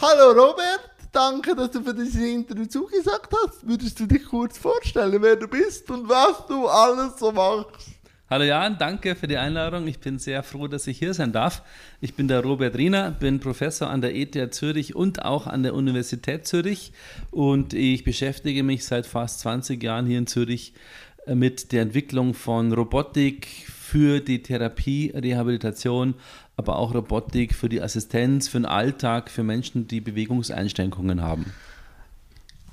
Hallo Robert, danke, dass du für dieses Interview zugesagt hast. Würdest du dich kurz vorstellen, wer du bist und was du alles so machst? Hallo Jan, danke für die Einladung. Ich bin sehr froh, dass ich hier sein darf. Ich bin der Robert Riener, bin Professor an der ETH Zürich und auch an der Universität Zürich und ich beschäftige mich seit fast 20 Jahren hier in Zürich äh, mit der Entwicklung von Robotik für die Therapie, Rehabilitation, aber auch Robotik für die Assistenz, für den Alltag, für Menschen, die Bewegungseinschränkungen haben.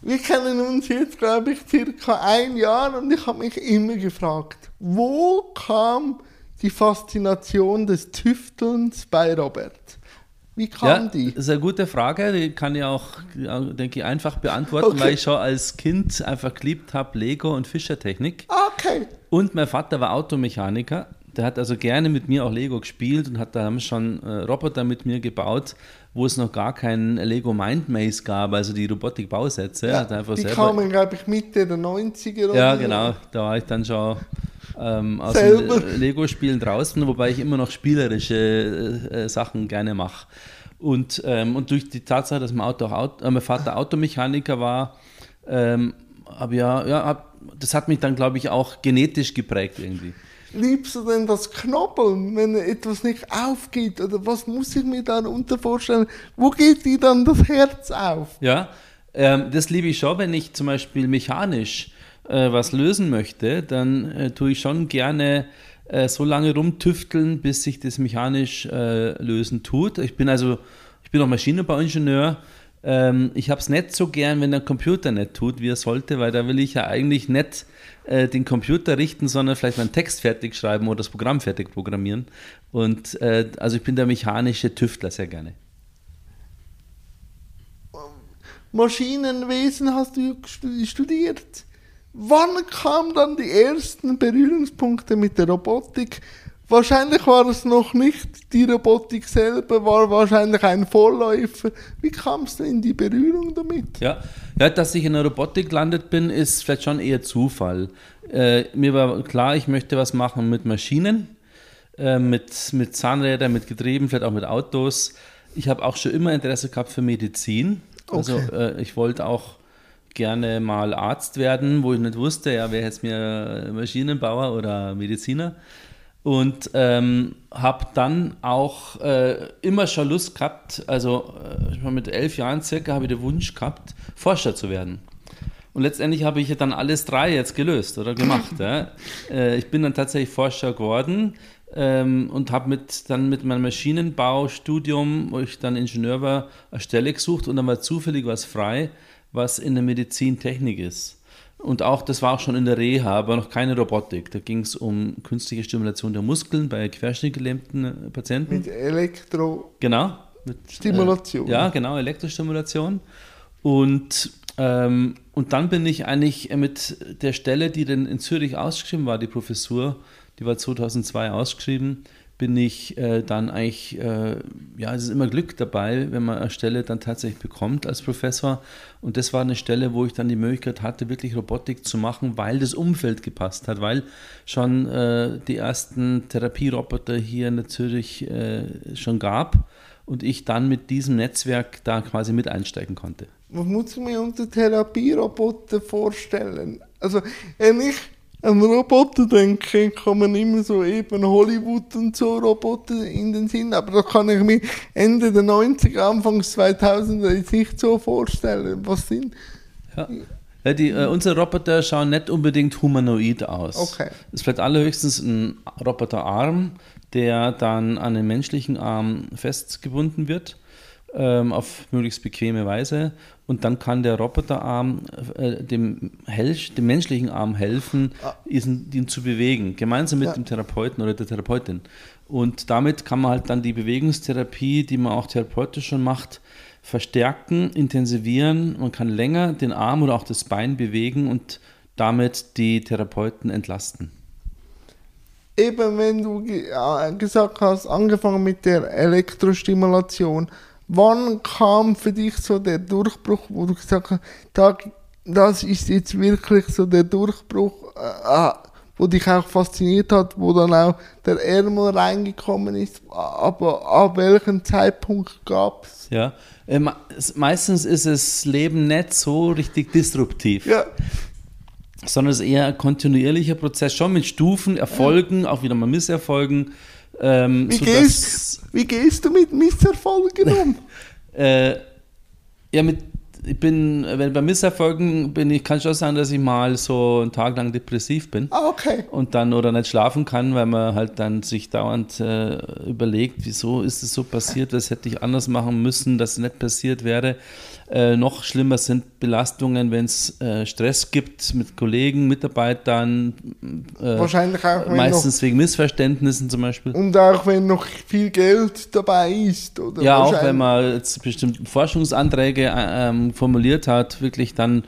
Wir kennen uns jetzt, glaube ich, circa ein Jahr und ich habe mich immer gefragt, wo kam die Faszination des Tüftelns bei Robert? Wie kam ja, die? Das ist eine gute Frage, die kann ich auch, denke ich, einfach beantworten, okay. weil ich schon als Kind einfach geliebt habe Lego und Fischertechnik. Okay. Und mein Vater war Automechaniker der hat also gerne mit mir auch Lego gespielt und hat da schon äh, Roboter mit mir gebaut, wo es noch gar kein Lego Mind Maze gab, also die Robotik-Bausätze. Ja, die selber, kamen, glaube ich, Mitte der 90er. Oder ja, genau. Da war ich dann schon ähm, aus selber. dem Lego-Spielen draußen, wobei ich immer noch spielerische äh, äh, Sachen gerne mache. Und, ähm, und durch die Tatsache, dass mein, Auto äh, mein Vater Automechaniker war, ähm, habe ja, ja hab, das hat mich dann, glaube ich, auch genetisch geprägt irgendwie liebst du denn das Knobbeln, wenn etwas nicht aufgeht? Oder was muss ich mir darunter vorstellen? Wo geht dir dann das Herz auf? Ja, ähm, das liebe ich schon, wenn ich zum Beispiel mechanisch äh, was lösen möchte, dann äh, tue ich schon gerne äh, so lange rumtüfteln, bis sich das mechanisch äh, lösen tut. Ich bin also, ich bin auch Maschinenbauingenieur. Ähm, ich habe es nicht so gern, wenn der Computer nicht tut, wie er sollte, weil da will ich ja eigentlich nicht äh, den Computer richten, sondern vielleicht meinen Text fertig schreiben oder das Programm fertig programmieren. Und äh, also ich bin der mechanische Tüftler sehr gerne. Maschinenwesen hast du studiert. Wann kamen dann die ersten Berührungspunkte mit der Robotik? Wahrscheinlich war es noch nicht die Robotik selber, war wahrscheinlich ein Vorläufer. Wie kamst du in die Berührung damit? Ja, ja dass ich in der Robotik gelandet bin, ist vielleicht schon eher Zufall. Äh, mir war klar, ich möchte was machen mit Maschinen, äh, mit, mit Zahnrädern, mit Getrieben, vielleicht auch mit Autos. Ich habe auch schon immer Interesse gehabt für Medizin. Also okay. äh, ich wollte auch gerne mal Arzt werden, wo ich nicht wusste, ja, wer jetzt mir Maschinenbauer oder Mediziner und ähm, habe dann auch äh, immer schon Lust gehabt, also äh, mit elf Jahren circa habe ich den Wunsch gehabt, Forscher zu werden. Und letztendlich habe ich dann alles drei jetzt gelöst oder gemacht. ja. äh, ich bin dann tatsächlich Forscher geworden ähm, und habe mit, dann mit meinem Maschinenbaustudium, wo ich dann Ingenieur war, eine Stelle gesucht und dann war zufällig was frei, was in der Medizintechnik ist. Und auch, das war auch schon in der Reha, aber noch keine Robotik. Da ging es um künstliche Stimulation der Muskeln bei querschnittgelähmten äh, Patienten. Mit Elektro. Genau. Mit, Stimulation. Äh, ja, genau, Elektrostimulation. Und, ähm, und dann bin ich eigentlich mit der Stelle, die dann in Zürich ausgeschrieben war, die Professur, die war 2002 ausgeschrieben, bin ich äh, dann eigentlich, äh, ja, es ist immer Glück dabei, wenn man eine Stelle dann tatsächlich bekommt als Professor. Und das war eine Stelle, wo ich dann die Möglichkeit hatte, wirklich Robotik zu machen, weil das Umfeld gepasst hat, weil schon äh, die ersten Therapieroboter hier in Zürich äh, schon gab und ich dann mit diesem Netzwerk da quasi mit einsteigen konnte. Was muss ich mir unter Therapieroboter vorstellen? Also, wenn ich an Roboter denke, kommen immer so eben Hollywood und so Roboter in den Sinn, aber da kann ich mir Ende der 90er, Anfang 2000er jetzt nicht so vorstellen. Was sind. Ja. Ja, die, äh, unsere Roboter schauen nicht unbedingt humanoid aus. Okay. Es vielleicht allerhöchstens ein Roboterarm, der dann an den menschlichen Arm festgebunden wird ähm, auf möglichst bequeme Weise. Und dann kann der Roboterarm äh, dem, Helch, dem menschlichen Arm helfen, ah. ihn, ihn, zu bewegen, gemeinsam mit ja. dem Therapeuten oder der Therapeutin. Und damit kann man halt dann die Bewegungstherapie, die man auch therapeutisch schon macht, verstärken, intensivieren. Man kann länger den Arm oder auch das Bein bewegen und damit die Therapeuten entlasten. Eben, wenn du gesagt hast, angefangen mit der Elektrostimulation, wann kam für dich so der Durchbruch, wo du gesagt hast, da, das ist jetzt wirklich so der Durchbruch, äh, ah, wo dich auch fasziniert hat, wo dann auch der Ärmel reingekommen ist, aber ab welchem Zeitpunkt gab es? Ja, äh, meistens ist das Leben nicht so richtig disruptiv. Ja. Sondern es ist eher ein kontinuierlicher Prozess, schon mit Stufen, Erfolgen, auch wieder mal Misserfolgen. Ähm, wie, gehst, wie gehst du mit Misserfolgen um? äh, ja, mit ich bin, wenn bei Misserfolgen bin ich, kann schon sagen, dass ich mal so einen Tag lang depressiv bin. Ah, okay. Und dann oder nicht schlafen kann, weil man halt dann sich dauernd äh, überlegt, wieso ist es so passiert, was hätte ich anders machen müssen, dass es nicht passiert wäre. Äh, noch schlimmer sind Belastungen, wenn es äh, Stress gibt mit Kollegen, Mitarbeitern. Äh, Wahrscheinlich auch. Meistens wegen Missverständnissen zum Beispiel. Und auch wenn noch viel Geld dabei ist. Oder ja, auch wenn man jetzt bestimmte Forschungsanträge äh, ähm, formuliert hat, wirklich dann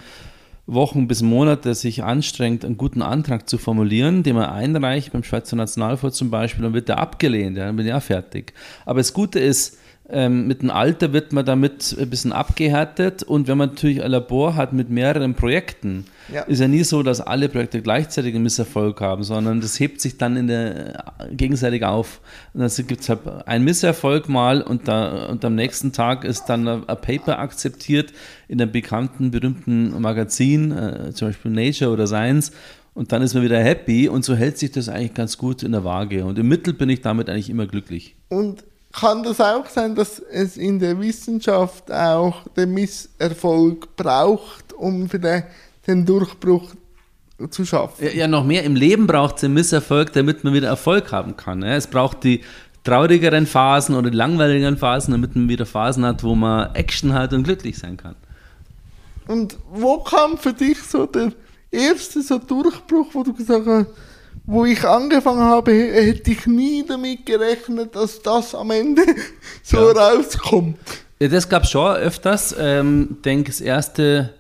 Wochen bis Monate sich anstrengt, einen guten Antrag zu formulieren, den man einreicht, beim Schweizer Nationalfonds zum Beispiel, dann wird der abgelehnt, ja, dann bin ich ja fertig. Aber das Gute ist, ähm, mit dem Alter wird man damit ein bisschen abgehärtet und wenn man natürlich ein Labor hat mit mehreren Projekten, ja. ist ja nie so, dass alle Projekte gleichzeitig einen Misserfolg haben, sondern das hebt sich dann in der, gegenseitig auf. Und dann gibt es halt einen Misserfolg mal und, da, und am nächsten Tag ist dann ein, Paper akzeptiert in einem bekannten, berühmten Magazin, äh, zum Beispiel Nature oder Science, und dann ist man wieder happy und so hält sich das eigentlich ganz gut in der Waage. Und im Mittel bin ich damit eigentlich immer glücklich. Und kann das auch sein, dass es in der Wissenschaft auch den Misserfolg braucht, um für den, den Durchbruch zu schaffen? Ja, ja, noch mehr. Im Leben braucht es den Misserfolg, damit man wieder Erfolg haben kann. Es braucht die traurigeren Phasen oder die langweiligeren Phasen, damit man wieder Phasen hat, wo man Action hat und glücklich sein kann. Und wo kam für dich so der erste so Durchbruch, wo du gesagt hast, wo ich angefangen habe, hätte ich nie damit gerechnet, dass das am Ende so ja. rauskommt. Ja, das gab es schon öfters. Ich ähm, denke, das erste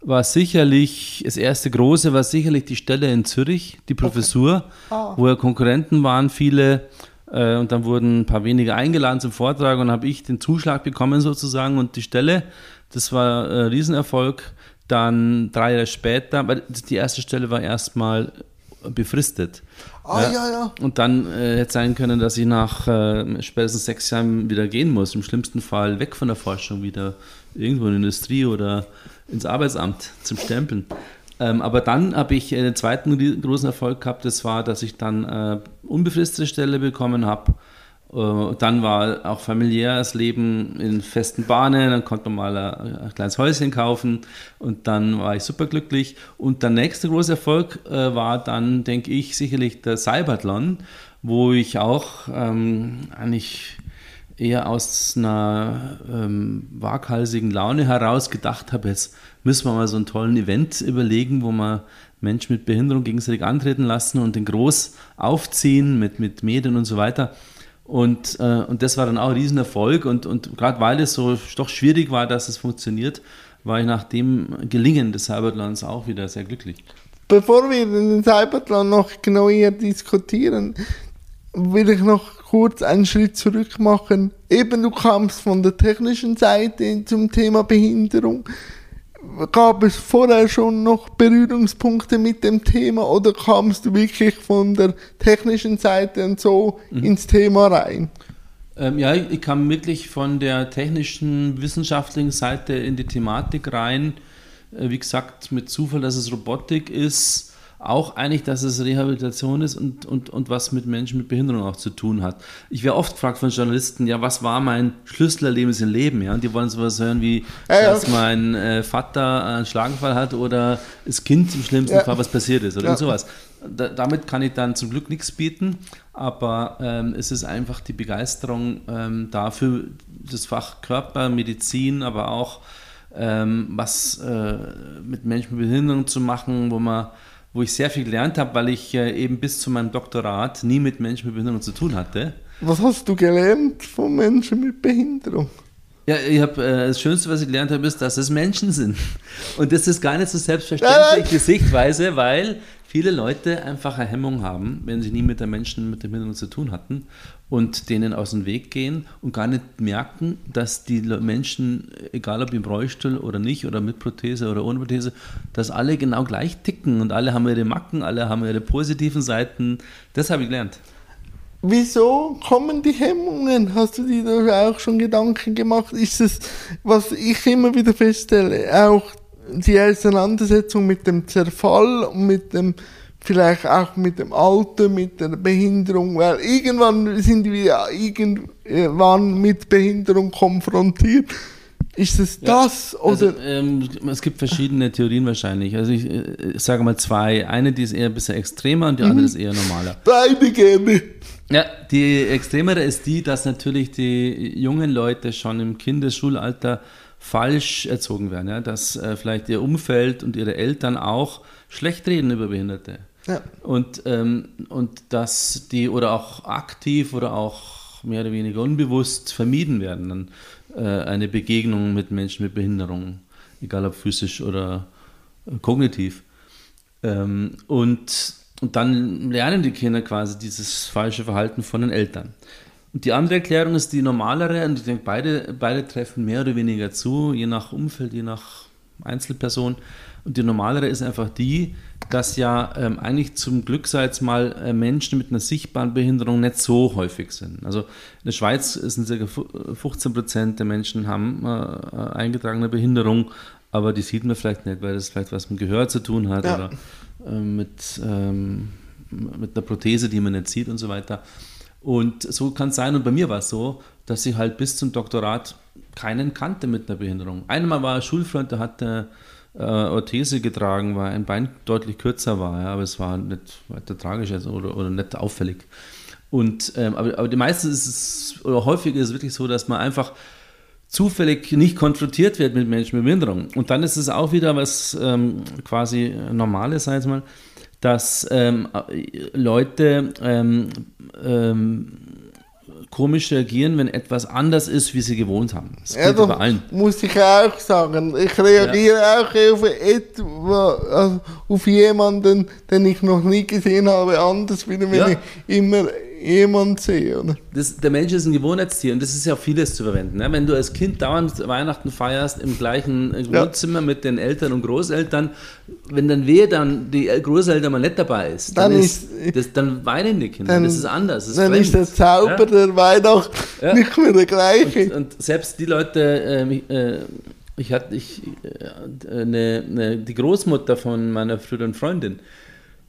war sicherlich, das erste große war sicherlich die Stelle in Zürich, die Professur, okay. ah. wo ja Konkurrenten waren, viele. Äh, und dann wurden ein paar wenige eingeladen zum Vortrag und habe ich den Zuschlag bekommen sozusagen und die Stelle, das war ein Riesenerfolg. Dann drei Jahre später, weil die erste Stelle war erstmal befristet. Ah, ja, ja. ja. Und dann äh, hätte sein können, dass ich nach äh, spätestens sechs Jahren wieder gehen muss. Im schlimmsten Fall weg von der Forschung, wieder irgendwo in die Industrie oder ins Arbeitsamt zum Stempeln. Ähm, aber dann habe ich den zweiten großen Erfolg gehabt, das war, dass ich dann äh, unbefristete Stelle bekommen habe dann war auch familiär das Leben in festen Bahnen, dann konnte man mal ein, ein kleines Häuschen kaufen und dann war ich superglücklich. Und der nächste große Erfolg äh, war dann, denke ich, sicherlich der Cyberthlon, wo ich auch ähm, eigentlich eher aus einer ähm, waghalsigen Laune heraus gedacht habe, jetzt müssen wir mal so einen tollen Event überlegen, wo man Menschen mit Behinderung gegenseitig antreten lassen und den groß aufziehen mit, mit Medien und so weiter. Und, äh, und das war dann auch ein Riesenerfolg. Und, und gerade weil es so doch schwierig war, dass es funktioniert, war ich nach dem Gelingen des Cybertlans auch wieder sehr glücklich. Bevor wir den Cybertlan noch genau hier diskutieren, will ich noch kurz einen Schritt zurück machen. Eben, du kamst von der technischen Seite zum Thema Behinderung gab es vorher schon noch Berührungspunkte mit dem Thema oder kamst du wirklich von der technischen Seite und so mhm. ins Thema rein? Ähm, ja, ich kam wirklich von der technischen, wissenschaftlichen Seite in die Thematik rein. Äh, wie gesagt, mit Zufall, dass es Robotik ist auch eigentlich, dass es Rehabilitation ist und, und, und was mit Menschen mit Behinderung auch zu tun hat. Ich werde oft gefragt von Journalisten, ja, was war mein Schlüsselerlebnis im Leben? Ja, und die wollen sowas hören wie, ja, dass mein äh, Vater einen Schlaganfall hat oder das Kind im schlimmsten ja. Fall was passiert ist oder ja. sowas. Da, damit kann ich dann zum Glück nichts bieten, aber ähm, es ist einfach die Begeisterung ähm, dafür, das Fach Körper, Medizin, aber auch ähm, was äh, mit Menschen mit Behinderung zu machen, wo man wo ich sehr viel gelernt habe, weil ich äh, eben bis zu meinem Doktorat nie mit Menschen mit Behinderung zu tun hatte. Was hast du gelernt von Menschen mit Behinderung? Ja, ich habe äh, das Schönste, was ich gelernt habe, ist, dass es Menschen sind. Und das ist gar nicht so selbstverständlich, die Sichtweise, weil viele Leute einfach eine Hemmung haben, wenn sie nie mit den Menschen mit der Behinderung zu tun hatten und denen aus dem Weg gehen und gar nicht merken, dass die Menschen, egal ob im Rollstuhl oder nicht oder mit Prothese oder ohne Prothese, dass alle genau gleich ticken und alle haben ihre Macken, alle haben ihre positiven Seiten. Das habe ich gelernt. Wieso kommen die Hemmungen? Hast du dir da auch schon Gedanken gemacht? Ist es, was ich immer wieder feststelle, auch die Auseinandersetzung mit dem Zerfall und mit dem, vielleicht auch mit dem Alter, mit der Behinderung, weil irgendwann sind wir irgendwann mit Behinderung konfrontiert. Ist es das? Ja, also, oder? Also, ähm, es gibt verschiedene Theorien wahrscheinlich. Also ich, äh, ich, sage mal zwei. Eine, die ist eher ein bisschen extremer und die mhm. andere ist eher normaler. Beide gerne. Ja, die extremere ist die, dass natürlich die jungen Leute schon im Kindesschulalter falsch erzogen werden, ja? dass äh, vielleicht ihr Umfeld und ihre Eltern auch schlecht reden über Behinderte. Ja. Und, ähm, und dass die oder auch aktiv oder auch mehr oder weniger unbewusst vermieden werden, dann äh, eine Begegnung mit Menschen mit Behinderung, egal ob physisch oder äh, kognitiv. Ähm, und, und dann lernen die Kinder quasi dieses falsche Verhalten von den Eltern. Und die andere Erklärung ist die normalere, und ich denke, beide, beide treffen mehr oder weniger zu, je nach Umfeld, je nach Einzelperson. Und die normalere ist einfach die, dass ja ähm, eigentlich zum Glück, sei jetzt mal, äh, Menschen mit einer sichtbaren Behinderung nicht so häufig sind. Also in der Schweiz sind ca. 15 Prozent der Menschen haben äh, äh, eingetragene Behinderung, aber die sieht man vielleicht nicht, weil das vielleicht was mit Gehör zu tun hat ja. oder mit, ähm, mit einer Prothese, die man nicht sieht und so weiter. Und so kann es sein, und bei mir war es so, dass ich halt bis zum Doktorat keinen kannte mit einer Behinderung. Einmal war ein Schulfreund, der hatte äh, Orthese getragen, weil ein Bein deutlich kürzer war, ja, aber es war nicht weiter tragisch also, oder, oder nicht auffällig. Und, ähm, aber, aber die meisten ist es, oder häufig ist es wirklich so, dass man einfach zufällig nicht konfrontiert wird mit Menschen mit Behinderung. Und dann ist es auch wieder was ähm, quasi Normales, sag ich mal, dass ähm, Leute ähm, ähm, komisch reagieren, wenn etwas anders ist, wie sie gewohnt haben. Das ja, bei allen. muss ich auch sagen. Ich reagiere ja. auch auf, etwa, also auf jemanden, den ich noch nie gesehen habe, anders, wie wenn ja. ich immer jemand sehe. Oder? Das, der Mensch ist ein Gewohnheitstier und das ist ja vieles zu verwenden. Ne? Wenn du als Kind dauernd Weihnachten feierst im gleichen Wohnzimmer ja. mit den Eltern und Großeltern, wenn dann wehe dann die Großeltern mal nicht dabei ist, dann, dann ist, das, dann weinen die Kinder. Dann, das ist anders. Das dann ist der Zauber ja? der Weihnacht ja. nicht mehr der gleiche. Und, und selbst die Leute, äh, äh, ich hatte ich, äh, eine, eine, die Großmutter von meiner früheren Freundin,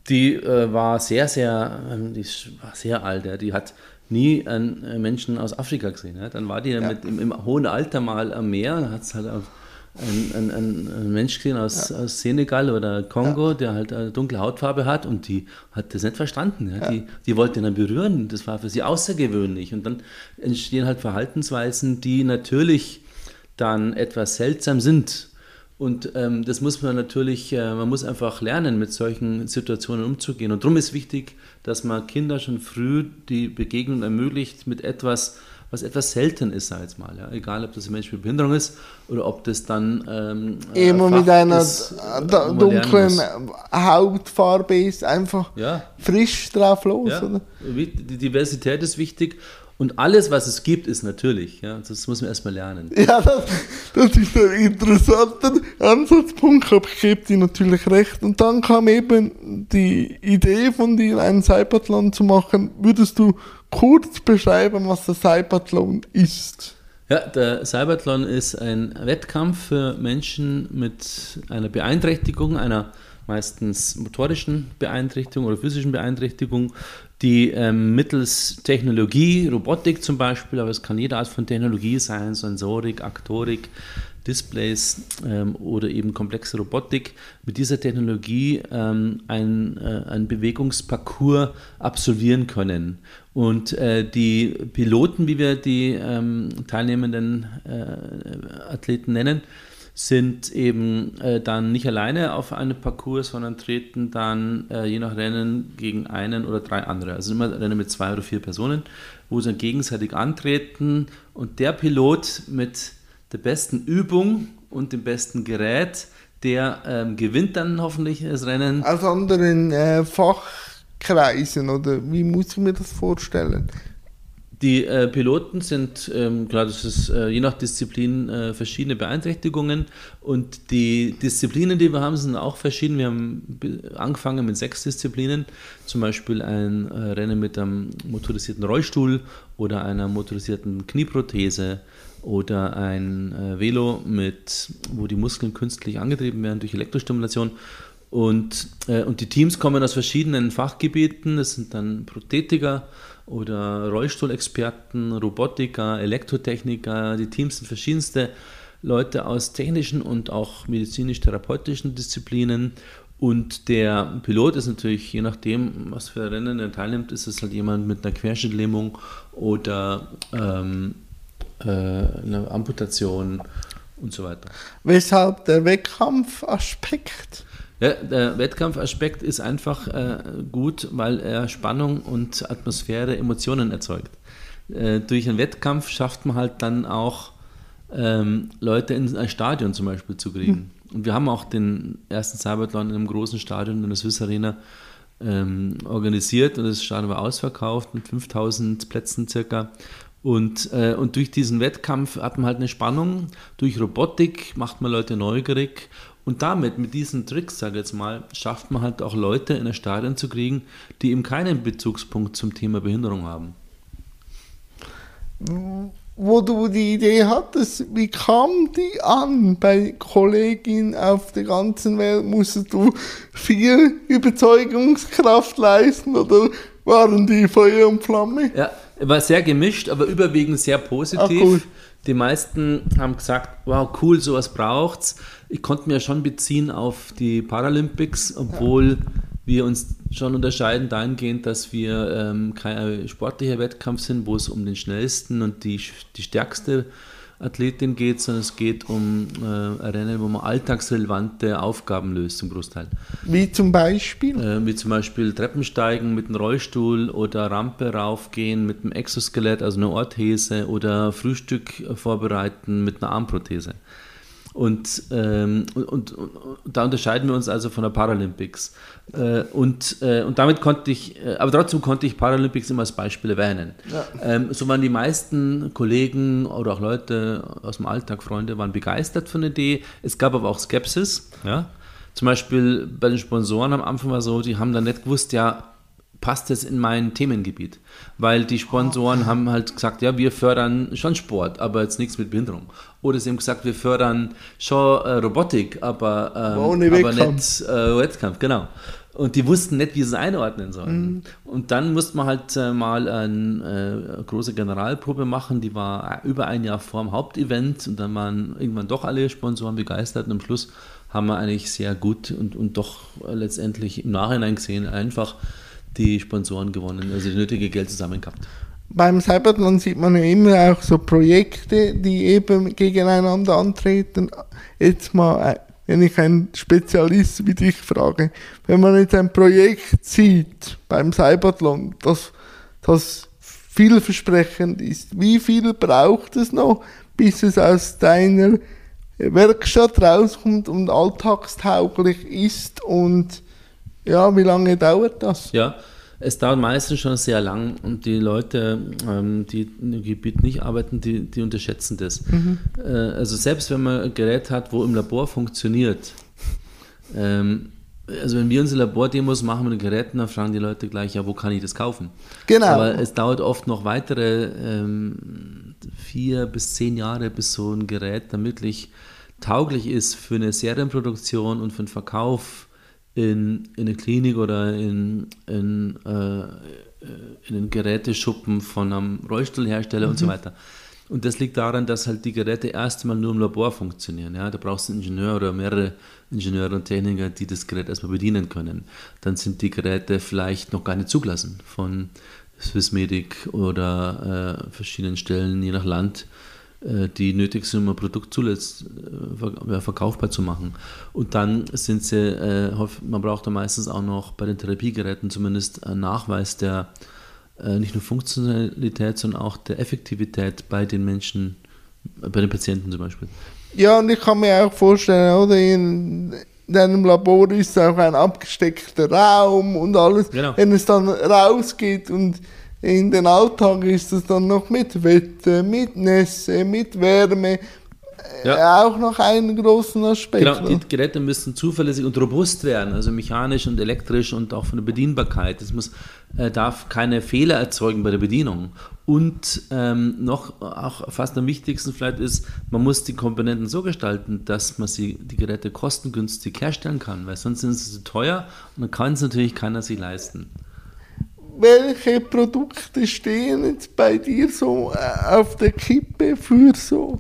die äh, war sehr, sehr, ähm, die war sehr alt. Ja. Die hat nie einen äh, Menschen aus Afrika gesehen. Ja. Dann war die ja. mit, im, im, hohen Alter mal am Meer und hat es halt einen, einen, einen Mensch gesehen aus, ja. aus Senegal oder Kongo, der halt eine dunkle Hautfarbe hat und die hat das nicht verstanden. Die, die wollte ihn dann berühren. Das war für sie außergewöhnlich. Und dann entstehen halt Verhaltensweisen, die natürlich dann etwas seltsam sind und ähm, das muss man natürlich, äh, man muss einfach lernen, mit solchen Situationen umzugehen. Und darum ist wichtig, dass man Kinder schon früh die Begegnung ermöglicht mit etwas, was etwas selten ist, sag ich mal. Ja? Egal, ob das ein Mensch mit Behinderung ist oder ob das dann ähm, immer mit einer ist, dunklen Hautfarbe ist, einfach ja. frisch drauf los. Ja. Oder? Die Diversität ist wichtig und alles, was es gibt, ist natürlich. Ja? Das muss man erstmal lernen. Ja, das, das ist ein interessanter Ansatzpunkt, aber ich gebe dir natürlich recht. Und dann kam eben die Idee von dir, einen Cyberthlon zu machen. Würdest du kurz beschreiben, was der Cyberthlon ist? Ja, der Cyberthlon ist ein Wettkampf für Menschen mit einer Beeinträchtigung, einer meistens motorischen Beeinträchtigung oder physischen Beeinträchtigung, die ähm, mittels Technologie, Robotik zum Beispiel, aber es kann jede Art von Technologie sein, Sensorik, Aktorik, Displays ähm, oder eben komplexe Robotik, mit dieser Technologie ähm, ein, äh, ein Bewegungsparcours absolvieren können. Und äh, die Piloten, wie wir die ähm, teilnehmenden äh, Athleten nennen, sind eben äh, dann nicht alleine auf einem Parcours, sondern treten dann äh, je nach Rennen gegen einen oder drei andere. Also immer Rennen mit zwei oder vier Personen, wo sie dann gegenseitig antreten und der Pilot mit der besten Übung und dem besten Gerät, der ähm, gewinnt dann hoffentlich das Rennen. Aus anderen äh, Fachkreisen oder wie muss ich mir das vorstellen? Die äh, Piloten sind, ähm, klar, das ist äh, je nach Disziplin äh, verschiedene Beeinträchtigungen und die Disziplinen, die wir haben, sind auch verschieden. Wir haben angefangen mit sechs Disziplinen, zum Beispiel ein äh, Rennen mit einem motorisierten Rollstuhl oder einer motorisierten Knieprothese oder ein äh, Velo, mit, wo die Muskeln künstlich angetrieben werden durch Elektrostimulation. Und, äh, und die Teams kommen aus verschiedenen Fachgebieten, das sind dann Prothetiker, oder Rollstuhlexperten, Robotiker, Elektrotechniker. Die Teams sind verschiedenste Leute aus technischen und auch medizinisch-therapeutischen Disziplinen. Und der Pilot ist natürlich, je nachdem, was für Rennen er teilnimmt, ist es halt jemand mit einer Querschnittlähmung oder ähm, äh, einer Amputation und so weiter. Weshalb der Wettkampfaspekt? Ja, der Wettkampfaspekt ist einfach äh, gut, weil er Spannung und Atmosphäre, Emotionen erzeugt. Äh, durch einen Wettkampf schafft man halt dann auch ähm, Leute in ein Stadion zum Beispiel zu kriegen. Mhm. Und wir haben auch den ersten Cybertron in einem großen Stadion in der Swiss Arena ähm, organisiert und das Stadion war ausverkauft mit 5000 Plätzen circa. Und, äh, und durch diesen Wettkampf hat man halt eine Spannung. Durch Robotik macht man Leute neugierig und damit, mit diesen Tricks, sage ich jetzt mal, schafft man halt auch Leute in ein Stadion zu kriegen, die eben keinen Bezugspunkt zum Thema Behinderung haben. Wo du die Idee hattest, wie kam die an bei Kolleginnen auf der ganzen Welt? Musstest du viel Überzeugungskraft leisten oder waren die Feuer und Flamme? Ja, war sehr gemischt, aber überwiegend sehr positiv. Ach, cool. Die meisten haben gesagt, wow, cool, sowas braucht's ich konnte mir schon beziehen auf die Paralympics, obwohl ja. wir uns schon unterscheiden dahingehend, dass wir ähm, kein sportlicher Wettkampf sind, wo es um den schnellsten und die, die stärkste Athletin geht, sondern es geht um äh, Rennen, wo man alltagsrelevante Aufgaben löst zum Großteil. Wie zum Beispiel? Äh, wie zum Beispiel Treppensteigen mit einem Rollstuhl oder Rampe raufgehen mit einem Exoskelett, also einer Orthese oder Frühstück vorbereiten mit einer Armprothese. Und, ähm, und, und, und, da unterscheiden wir uns also von der Paralympics. Äh, und, äh, und damit konnte ich, äh, aber trotzdem konnte ich Paralympics immer als Beispiel erwähnen. Ja. Ähm, so waren die meisten Kollegen oder auch Leute aus dem Alltag, Freunde, waren begeistert von der Idee. Es gab aber auch Skepsis. Ja? Zum Beispiel bei den Sponsoren am Anfang war so, die haben dann nicht gewusst, ja, passt es in mein Themengebiet? Weil die Sponsoren haben halt gesagt, ja, wir fördern schon Sport, aber jetzt nichts mit Behinderung. Oder sie haben gesagt, wir fördern schon äh, Robotik, aber, ähm, aber nicht äh, Wettkampf, genau. Und die wussten nicht, wie sie es einordnen sollen. Mhm. Und dann musste man halt äh, mal eine äh, große Generalprobe machen, die war über ein Jahr vor dem Hauptevent und dann waren irgendwann doch alle Sponsoren begeistert und am Schluss haben wir eigentlich sehr gut und, und doch letztendlich im Nachhinein gesehen einfach die Sponsoren gewonnen, also das nötige Geld zusammen gehabt. Beim Cybertron sieht man ja immer auch so Projekte, die eben gegeneinander antreten. Jetzt mal, äh, wenn ich einen Spezialist wie dich frage, wenn man jetzt ein Projekt sieht beim Cybertron, das, das vielversprechend ist, wie viel braucht es noch, bis es aus deiner Werkstatt rauskommt und alltagstauglich ist und ja, wie lange dauert das? Ja, es dauert meistens schon sehr lang und die Leute, ähm, die im Gebiet nicht arbeiten, die, die unterschätzen das. Mhm. Äh, also selbst wenn man ein Gerät hat, wo im Labor funktioniert, ähm, also wenn wir unsere Labordemos machen mit den Geräten, dann fragen die Leute gleich, ja, wo kann ich das kaufen? Genau. Aber es dauert oft noch weitere ähm, vier bis zehn Jahre, bis so ein Gerät dann wirklich tauglich ist für eine Serienproduktion und für den Verkauf in, in eine Klinik oder in, in, äh, in einen Geräteschuppen von einem Rollstuhlhersteller mhm. und so mhm. weiter. Und das liegt daran, dass halt die Geräte erstmal nur im Labor funktionieren. Ja? Da brauchst du einen Ingenieur oder mehrere Ingenieure und Techniker, die das Gerät erstmal bedienen können. Dann sind die Geräte vielleicht noch gar nicht zugelassen von Swissmedic oder äh, verschiedenen Stellen, je nach Land äh, die nötig sind, um ein Produkt zuletzt äh, verkaufbar zu machen. Und dann sind sie, äh, man braucht da meistens auch noch bei den Therapiegeräten zumindest einen Nachweis der nicht nur Funktionalität, sondern auch der Effektivität bei den Menschen Bei den Patienten zum Beispiel. Ja, und ich kann mir auch vorstellen, oder in deinem Labor ist auch ein abgesteckter Raum und alles. Genau. Wenn es dann rausgeht und in den Alltag ist es dann noch mit Wetter, mit Nässe, mit Wärme. Ja. Äh, Auch noch einen großen Aspekt. Genau, die Geräte müssen zuverlässig und robust werden, also mechanisch und elektrisch und auch von der Bedienbarkeit. Es muss, äh, darf keine Fehler erzeugen bei der Bedienung. Und ähm, noch auch fast am wichtigsten vielleicht ist, man muss die Komponenten so gestalten, dass man sie, die Geräte kostengünstig herstellen kann, weil sonst sind sie zu teuer und dann kann es natürlich keiner sich leisten. Welche Produkte stehen jetzt bei dir so äh, auf der Kippe für so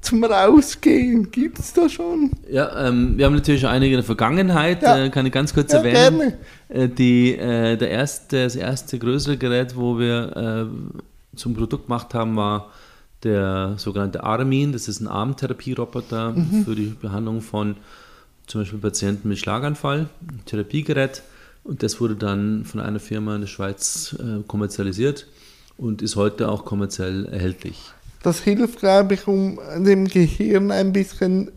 zum Rausgehen? Gibt es da schon? Ja, ähm, wir haben natürlich einige in der Vergangenheit, Ja. äh, kann ich ganz kurz Ja, erwähnen. Äh, die, äh, der erste, das erste größere Gerät, wo wir äh, zum Produkt gemacht haben, war der sogenannte Armin. Das ist ein Armtherapieroboter Mhm. für die Behandlung von zum Beispiel Patienten mit Schlaganfall, ein Therapiegerät. Und das wurde dann von einer Firma in der Schweiz äh, kommerzialisiert und ist heute auch kommerziell erhältlich. Das hilft, glaube ich, um dem Gehirn ein bisschen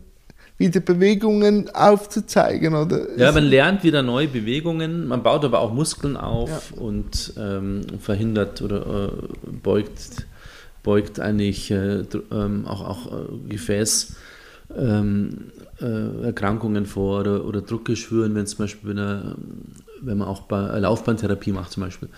wieder Bewegungen aufzuzeigen, oder? Ja, man lernt wieder neue Bewegungen, man baut aber auch Muskeln auf und ähm, verhindert oder äh, beugt, beugt eigentlich äh, ähm, auch, auch äh, Gefäß. Ähm, äh, Erkrankungen vor oder, oder Druckgeschwüren, wenn zum Beispiel, wenn, er, wenn man auch bei äh, Laufbahntherapie macht zum Beispiel.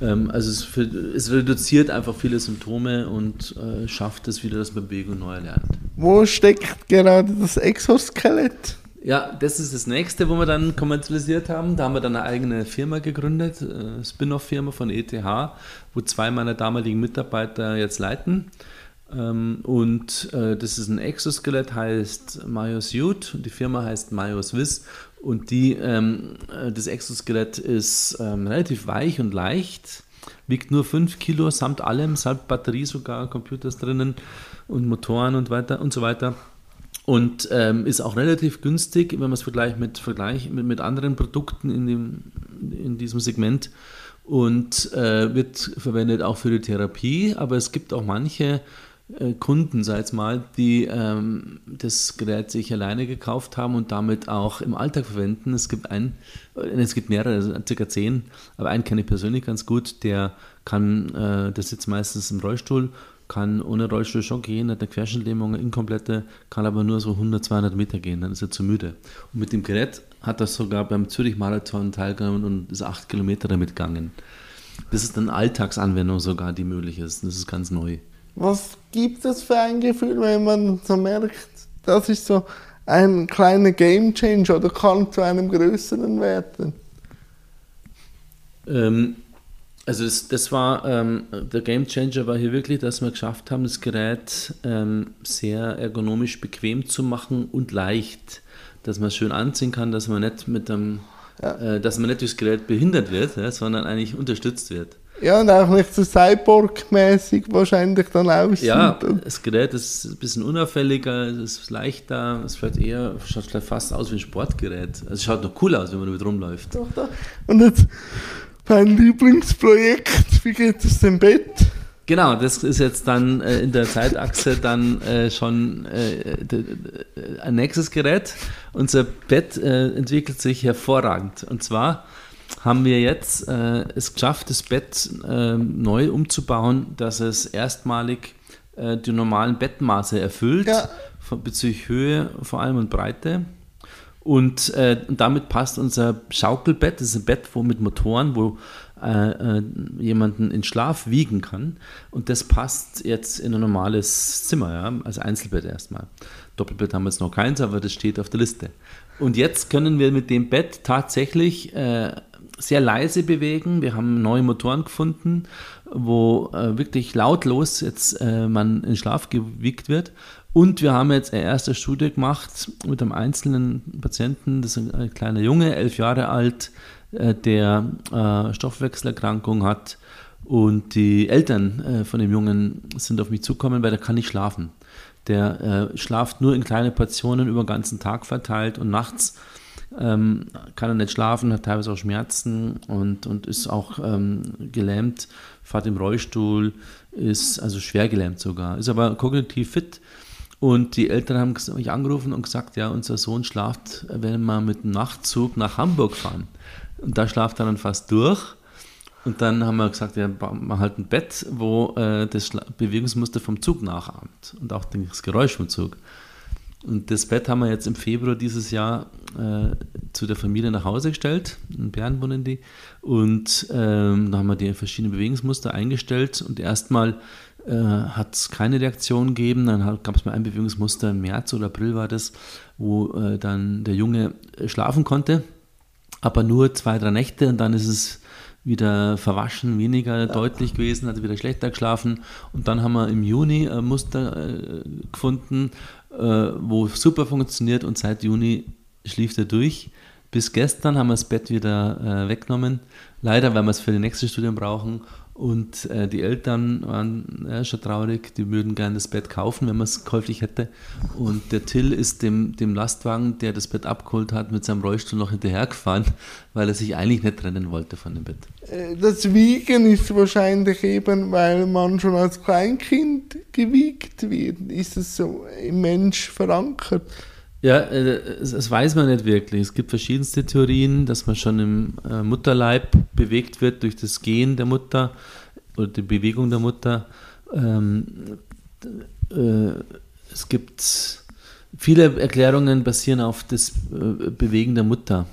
Ähm, also es, für, es reduziert einfach viele Symptome und äh, schafft es wieder, dass man Bewegung neu lernt. Wo steckt gerade das Exoskelett? Ja, das ist das nächste, wo wir dann kommerzialisiert haben. Da haben wir dann eine eigene Firma gegründet, äh, Spin-off-Firma von ETH, wo zwei meiner damaligen Mitarbeiter jetzt leiten. Ähm, und äh, das ist ein Exoskelett, heißt MyoSuit und die Firma heißt MyoSwiss. Und die, ähm, äh, das Exoskelett ist ähm, relativ weich und leicht, wiegt nur 5 Kilo samt allem, samt Batterie sogar, Computers drinnen und Motoren und weiter und so weiter. Und ähm, ist auch relativ günstig, wenn man es vergleicht mit, Vergleich, mit, mit anderen Produkten in, dem, in diesem Segment. Und äh, wird verwendet auch für die Therapie, aber es gibt auch manche Kunden, sag ich mal, die ähm, das Gerät sich alleine gekauft haben und damit auch im Alltag verwenden. Es gibt einen, äh, es gibt mehrere, also circa zehn, aber einen kenne ich persönlich ganz gut, der kann, äh, der sitzt meistens im Rollstuhl, kann ohne Rollstuhl schon gehen, hat eine Querschnittlähmung, eine inkomplette, kann aber nur so 100, 200 Meter gehen, dann ist er zu müde. Und mit dem Gerät hat er sogar beim Zürich-Marathon teilgenommen und ist acht Kilometer damit gegangen. Das ist eine Alltagsanwendung sogar, die möglich ist. Das ist ganz neu. Was gibt es für ein Gefühl, wenn man so merkt, das ist so ein kleiner Game Changer oder kann zu einem größeren werden? Ähm, also das, das war, ähm, der Game Changer war hier wirklich, dass wir geschafft haben, das Gerät ähm, sehr ergonomisch bequem zu machen und leicht, dass man es schön anziehen kann, dass man nicht mit dem, äh, dass man nicht durchs Gerät behindert wird, ja, sondern eigentlich unterstützt wird. Ja, und auch nicht so Cyborg-mäßig wahrscheinlich dann aussieht. Ja, das Gerät ist ein bisschen unauffälliger, es ist leichter, es vielleicht eher, schaut vielleicht fast aus wie ein Sportgerät. Also es schaut noch cool aus, wenn man damit rumläuft. Doch, da. Und jetzt mein Lieblingsprojekt, wie geht es dem Bett? Genau, das ist jetzt dann äh, in der Zeitachse dann äh, schon äh, ein nächstes Gerät. Unser Bett äh, entwickelt sich hervorragend. Und zwar haben wir jetzt äh, es geschafft, das Bett äh, neu umzubauen, dass es erstmalig äh, die normalen Bettmaße erfüllt, Ja. von, bezüglich Höhe vor allem und Breite. Und, äh, und damit passt unser Schaukelbett, das ist ein Bett wo mit Motoren, wo äh, äh, jemanden in Schlaf wiegen kann. Und das passt jetzt in ein normales Zimmer, ja, als Einzelbett erstmal. Doppelbett haben wir jetzt noch keins, aber das steht auf der Liste. Und jetzt können wir mit dem Bett tatsächlich äh, sehr leise bewegen. Wir haben neue Motoren gefunden, wo äh, wirklich lautlos jetzt äh, man in Schlaf gewiegt wird. Und wir haben jetzt eine erste Studie gemacht mit einem einzelnen Patienten, das ist ein kleiner Junge, elf Jahre alt, äh, der äh, Stoffwechselerkrankung hat. Und die Eltern äh, von dem Jungen sind auf mich zukommen, weil der kann nicht schlafen. Der äh, schlaft nur in kleine Portionen über den ganzen Tag verteilt und nachts ähm, kann er nicht schlafen, hat teilweise auch Schmerzen und, und ist auch ähm, gelähmt, fährt im Rollstuhl, ist also schwer gelähmt sogar, ist aber kognitiv fit. Und die Eltern haben mich angerufen und gesagt, ja, unser Sohn schlaft, wenn wir mit dem Nachtzug nach Hamburg fahren. Und da schlaft er dann fast durch. Und dann haben wir gesagt, ja, machen halt ein Bett, wo äh, das Bewegungsmuster vom Zug nachahmt und auch das Geräusch vom Zug. Und das Bett haben wir jetzt im Februar dieses Jahr äh, zu der Familie nach Hause gestellt. In Bern wohnen die. Und ähm, da haben wir die verschiedenen Bewegungsmuster eingestellt. Und erstmal äh, hat es keine Reaktion gegeben. Dann gab es mal ein Bewegungsmuster im März oder April war das, wo äh, dann der Junge äh, schlafen konnte. Aber nur zwei, drei Nächte und dann ist es wieder verwaschen, weniger ja. deutlich gewesen, hat wieder schlechter geschlafen. Und dann haben wir im Juni ein Muster äh, gefunden, wo super funktioniert und seit Juni schlief er durch. Bis gestern haben wir das Bett wieder äh, weggenommen. Leider, weil wir es für die nächste Studien brauchen. Und äh, die Eltern waren ja, schon traurig, die würden gerne das Bett kaufen, wenn man es käuflich hätte. Und der Till ist dem, dem Lastwagen, der das Bett abgeholt hat, mit seinem Rollstuhl noch hinterhergefahren, weil er sich eigentlich nicht trennen wollte von dem Bett. Äh, das Wiegen ist wahrscheinlich eben, weil man schon als Kleinkind gewiegt wird. Ist es so im Mensch verankert? Ja, äh, das weiß man nicht wirklich. Es gibt verschiedenste Theorien, dass man schon im äh, Mutterleib bewegt wird durch das Gehen der Mutter oder die Bewegung der Mutter. Ähm, äh, es gibt viele Erklärungen basieren auf das Bewegen der Mutter,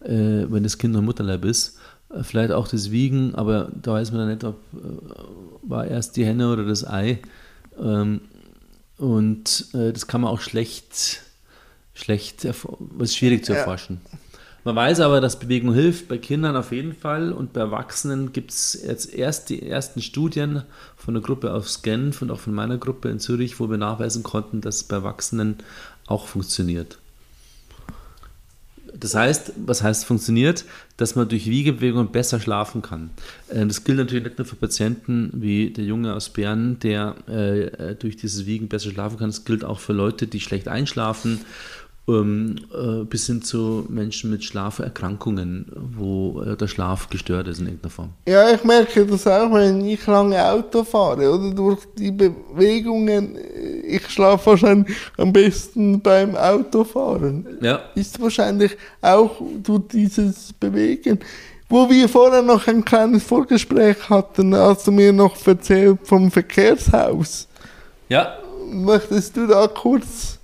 wenn das Kind noch im Mutterleib ist. Vielleicht auch das Wiegen, aber da weiß man dann nicht, ob war erst die Henne oder das Ei. Ähm, und das kann man auch schlecht schlecht, ist schwierig zu erforschen. Ja. Man weiß aber, dass Bewegung hilft, bei Kindern auf jeden Fall und bei Erwachsenen gibt es jetzt erst die ersten Studien von der Gruppe aus Genf und auch von meiner Gruppe in Zürich, wo wir nachweisen konnten, dass es bei Erwachsenen auch funktioniert. Das heißt, was heißt funktioniert? Dass man durch Wiegebewegungen besser schlafen kann. Äh, das gilt natürlich nicht nur für Patienten wie der Junge aus Bern, der äh, durch dieses Wiegen besser schlafen kann. Es gilt auch für Leute, die schlecht einschlafen äh, bis hin zu Menschen mit Schlaferkrankungen, wo äh, der Schlaf gestört ist in irgendeiner Form. Ja, ich merke das auch, wenn ich lange Auto fahre, oder durch die Bewegungen. Äh, ich schlafe wahrscheinlich am besten beim Autofahren. Ja. Ist wahrscheinlich auch durch dieses Bewegen. Wo wir vorher noch ein kleines Vorgespräch hatten, hast du mir noch erzählt vom Verkehrshaus. Ja. Möchtest du da kurz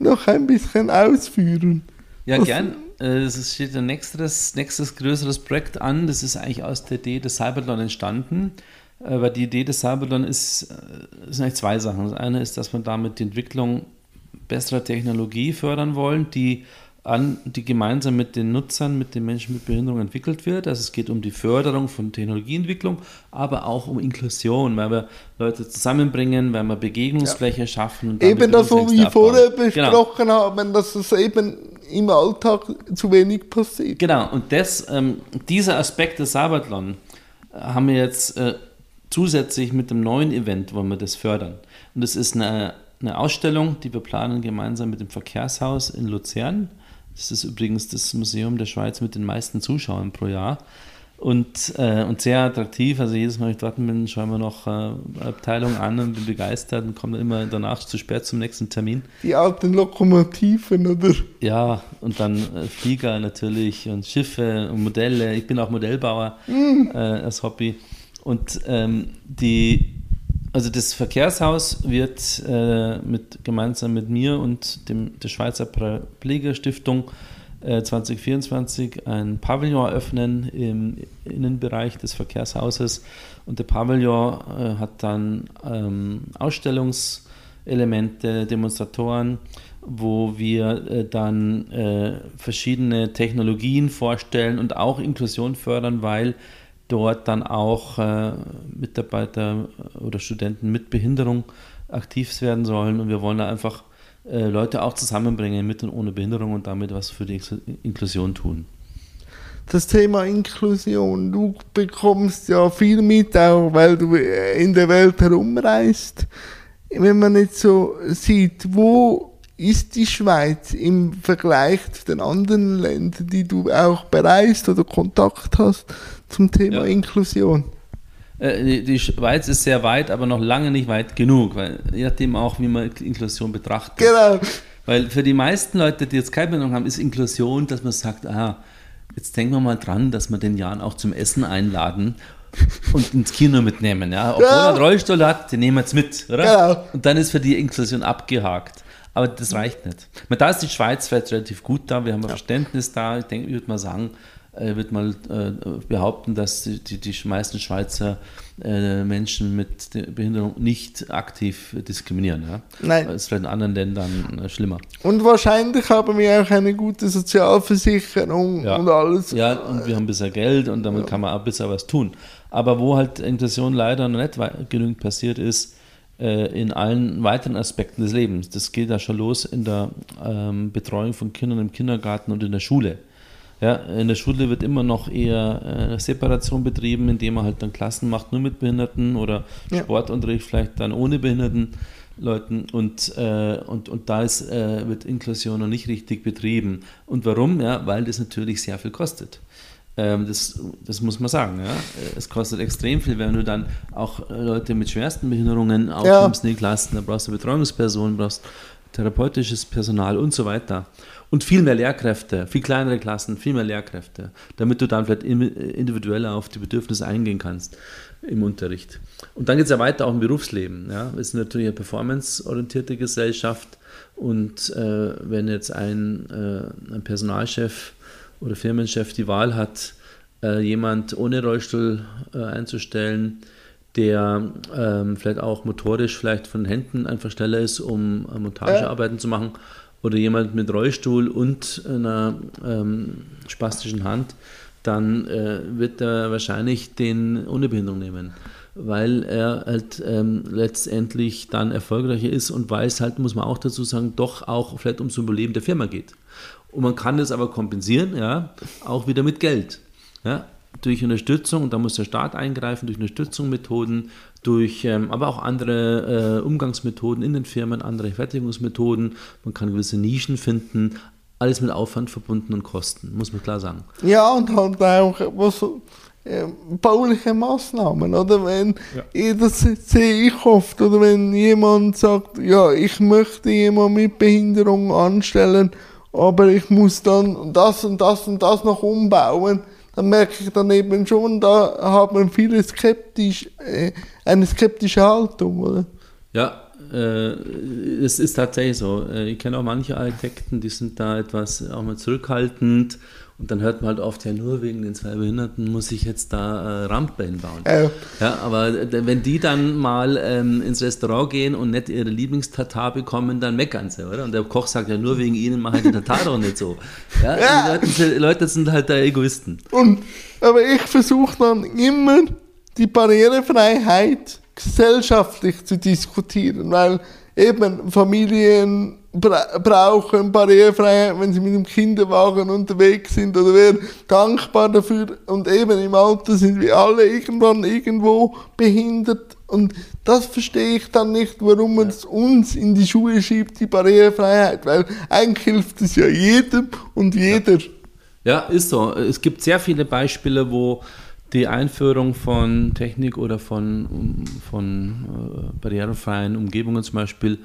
noch ein bisschen ausführen? Ja, Was gern. Äh, es steht ein nächstes, nächstes größeres Projekt an. Das ist eigentlich aus der Idee des Cybertron entstanden. Aber die Idee des Cybertron ist, äh, sind eigentlich zwei Sachen. Das eine ist, dass wir damit die Entwicklung besserer Technologie fördern wollen, die an, die gemeinsam mit den Nutzern, mit den Menschen mit Behinderung entwickelt wird. Also es geht um die Förderung von Technologieentwicklung, aber auch um Inklusion, weil wir Leute zusammenbringen, weil wir Begegnungsfläche ja. schaffen. Und eben das, was wir vorher genau. besprochen genau. haben, dass es eben im Alltag zu wenig passiert. Genau, und das, ähm, dieser Aspekt des Sabatlon äh, haben wir jetzt äh, zusätzlich mit dem neuen Event, wollen wir das fördern. Und das ist eine, eine Ausstellung, die wir planen gemeinsam mit dem Verkehrshaus in Luzern das ist übrigens das Museum der Schweiz mit den meisten Zuschauern pro Jahr. Und, äh, und sehr attraktiv. Also jedes Mal, wenn ich dort bin, schauen wir noch äh, Abteilung an und bin begeistert und komme immer danach zu spät zum nächsten Termin. Die alten Lokomotiven, oder? Ja, und dann äh, Flieger natürlich und Schiffe und Modelle. Ich bin auch Modellbauer mm. als Hobby. Und ähm, die, also das Verkehrshaus wird äh, mit, gemeinsam mit mir und dem, der Schweizer Pflegerstiftung äh, 2024 ein Pavillon eröffnen im Innenbereich des Verkehrshauses. Und der Pavillon äh, hat dann ähm, Ausstellungselemente, Demonstratoren, wo wir äh, dann äh, verschiedene Technologien vorstellen und auch Inklusion fördern, weil dort dann auch äh, Mitarbeiter oder Studenten mit Behinderung aktiv werden sollen. Und wir wollen da einfach äh, Leute auch zusammenbringen mit und ohne Behinderung und damit was für die Inklusion tun. Das Thema Inklusion, du bekommst ja viel mit, auch weil du in der Welt herumreist. Wenn man jetzt so sieht, wo ist die Schweiz im Vergleich zu den anderen Ländern, die du auch bereist oder Kontakt hast zum Thema ja. Inklusion? Äh, die, Schweiz ist sehr weit, aber noch lange nicht weit genug, weil je nachdem auch, wie man Inklusion betrachtet. Genau. Weil für die meisten Leute, die jetzt keine Bindung haben, ist Inklusion, dass man sagt, ah, jetzt denken wir mal dran, dass wir den Jan auch zum Essen einladen und ins Kino mitnehmen. Ja? Obwohl ja. er einen Rollstuhl hat, den nehmen wir jetzt mit, oder? Genau. Und dann ist für die Inklusion abgehakt. Aber das reicht nicht. Da ist die Schweiz vielleicht relativ gut da, wir haben ein Verständnis da. Ich denke, ich würde mal sagen, ich würde mal äh, behaupten, dass die, die, die meisten Schweizer äh, Menschen mit Behinderung nicht aktiv diskriminieren. Ja? Nein. Das ist vielleicht in anderen Ländern äh, schlimmer. Und wahrscheinlich haben wir auch eine gute Sozialversicherung ja. und alles. Ja, und wir haben bisschen Geld und damit ja. kann man auch bisschen was tun. Aber wo halt Inklusion leider noch nicht genügend passiert ist, in allen weiteren Aspekten des Lebens. Das geht ja schon los in der ähm, Betreuung von Kindern im Kindergarten und in der Schule. Ja, in der Schule wird immer noch eher äh, Separation betrieben, indem man halt dann Klassen macht nur mit Behinderten oder ja. Sportunterricht vielleicht dann ohne Behinderten Leuten und, äh, und, und da ist, äh, wird Inklusion noch nicht richtig betrieben. Und warum? Ja, weil das natürlich sehr viel kostet. Ähm, das, das muss man sagen. Ja? Es kostet extrem viel, wenn du dann auch Leute mit schwersten Behinderungen aufnimmst ja. in die Klassen, da brauchst du Betreuungspersonen, brauchst therapeutisches Personal und so weiter. Und viel mehr Lehrkräfte, viel kleinere Klassen, viel mehr Lehrkräfte, damit du dann vielleicht individueller auf die Bedürfnisse eingehen kannst im Unterricht. Und dann geht es ja weiter auch im Berufsleben. Ja? Wir sind natürlich eine performanceorientierte Gesellschaft und äh, wenn jetzt ein, äh, ein, Personalchef oder Firmenchef die Wahl hat, äh, jemand ohne Rollstuhl äh, einzustellen, der ähm, vielleicht auch motorisch vielleicht von Händen einfach schneller ist, um äh, Montagearbeiten zu machen oder jemand mit Rollstuhl und einer ähm, spastischen Hand, dann äh, wird er wahrscheinlich den ohne Behinderung nehmen, weil er halt ähm, letztendlich dann erfolgreicher ist und weil es halt, muss man auch dazu sagen, doch auch vielleicht ums Überleben der Firma geht. Und man kann das aber kompensieren, ja, auch wieder mit Geld. Ja, durch Unterstützung, und da muss der Staat eingreifen, durch Unterstützungsmethoden, durch ähm, aber auch andere äh, Umgangsmethoden in den Firmen, andere Fertigungsmethoden. Man kann gewisse Nischen finden. Alles mit Aufwand verbunden und Kosten, muss man klar sagen. Ja, und halt auch was, äh, bauliche Maßnahmen, oder? Wenn, ja. das sehe ich oft, oder wenn jemand sagt, ja, ich möchte jemanden mit Behinderung anstellen, aber ich muss dann das und das und das noch umbauen dann merke ich dann eben schon, da haben viele skeptisch, äh, eine skeptische Haltung, oder? Ja, äh, es ist tatsächlich so. Äh, ich kenne auch manche Architekten, die sind da etwas auch mal zurückhaltend und dann hört man halt oft, ja, nur wegen den zwei Behinderten muss ich jetzt da äh, Rampe hinbauen. Äh. Ja, aber wenn die dann mal ähm, ins Restaurant gehen und nicht ihre Lieblingstatar bekommen, dann meckern sie, oder? Und der Koch sagt ja, nur wegen ihnen mache ich die Tatar doch nicht so. Ja, ja. Die, Leute, die Leute sind halt da Egoisten. Und, aber ich versuche dann immer die Barrierefreiheit gesellschaftlich zu diskutieren, weil eben Familien bra brauchen Barrierefreiheit, wenn sie mit dem Kinderwagen unterwegs sind oder werden dankbar dafür. Und eben im Alter sind wir alle irgendwann irgendwo behindert. Und das verstehe ich dann nicht, warum man es uns in die Schuhe schiebt, die Barrierefreiheit. Weil eigentlich hilft es ja jedem und jeder. Ja, ist so. Es gibt sehr viele Beispiele, wo die Einführung von Technik oder von, von äh, barrierefreien Umgebungen zum Beispiel